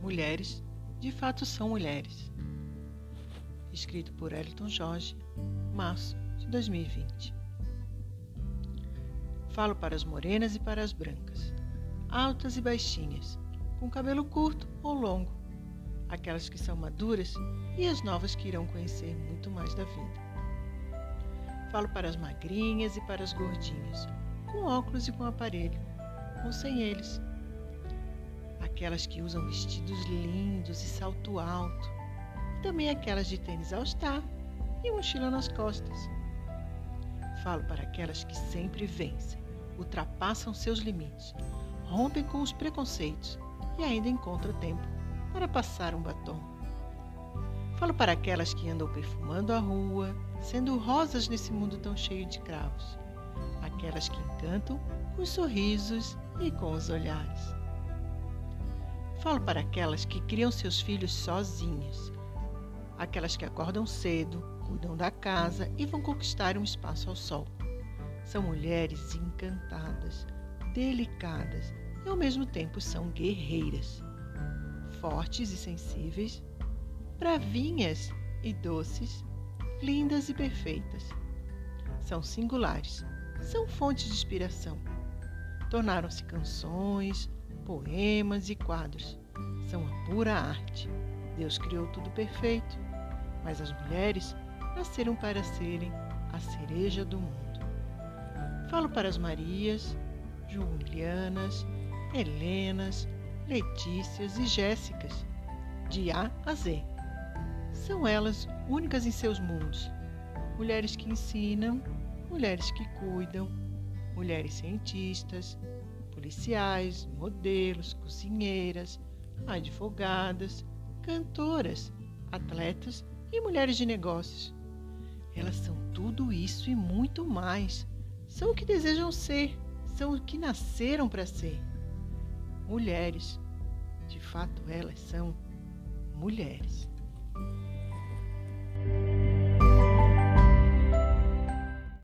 Mulheres de fato são mulheres. Escrito por Elton Jorge, março de 2020. Falo para as morenas e para as brancas, altas e baixinhas, com cabelo curto ou longo, aquelas que são maduras e as novas que irão conhecer muito mais da vida. Falo para as magrinhas e para as gordinhas, com óculos e com aparelho, ou sem eles, aquelas que usam vestidos lindos e salto alto, e também aquelas de tênis all star e mochila nas costas. Falo para aquelas que sempre vencem, ultrapassam seus limites, rompem com os preconceitos e ainda encontram tempo para passar um batom. Falo para aquelas que andam perfumando a rua, sendo rosas nesse mundo tão cheio de cravos, aquelas que encantam com os sorrisos e com os olhares. Falo para aquelas que criam seus filhos sozinhas, aquelas que acordam cedo, cuidam da casa e vão conquistar um espaço ao sol. São mulheres encantadas, delicadas e ao mesmo tempo são guerreiras, fortes e sensíveis, bravinhas e doces, lindas e perfeitas. São singulares, são fontes de inspiração. Tornaram-se canções, poemas e quadros. São a pura arte. Deus criou tudo perfeito, mas as mulheres nasceram para serem a cereja do mundo. Falo para as Marias, Julianas, Helenas, Letícias e Jéssicas, de A a Z. São elas únicas em seus mundos. Mulheres que ensinam, mulheres que cuidam, mulheres cientistas, policiais, modelos, cozinheiras, advogadas, cantoras, atletas e mulheres de negócios. Elas são tudo isso e muito mais. São o que desejam ser, são o que nasceram para ser. Mulheres. De fato, elas são mulheres.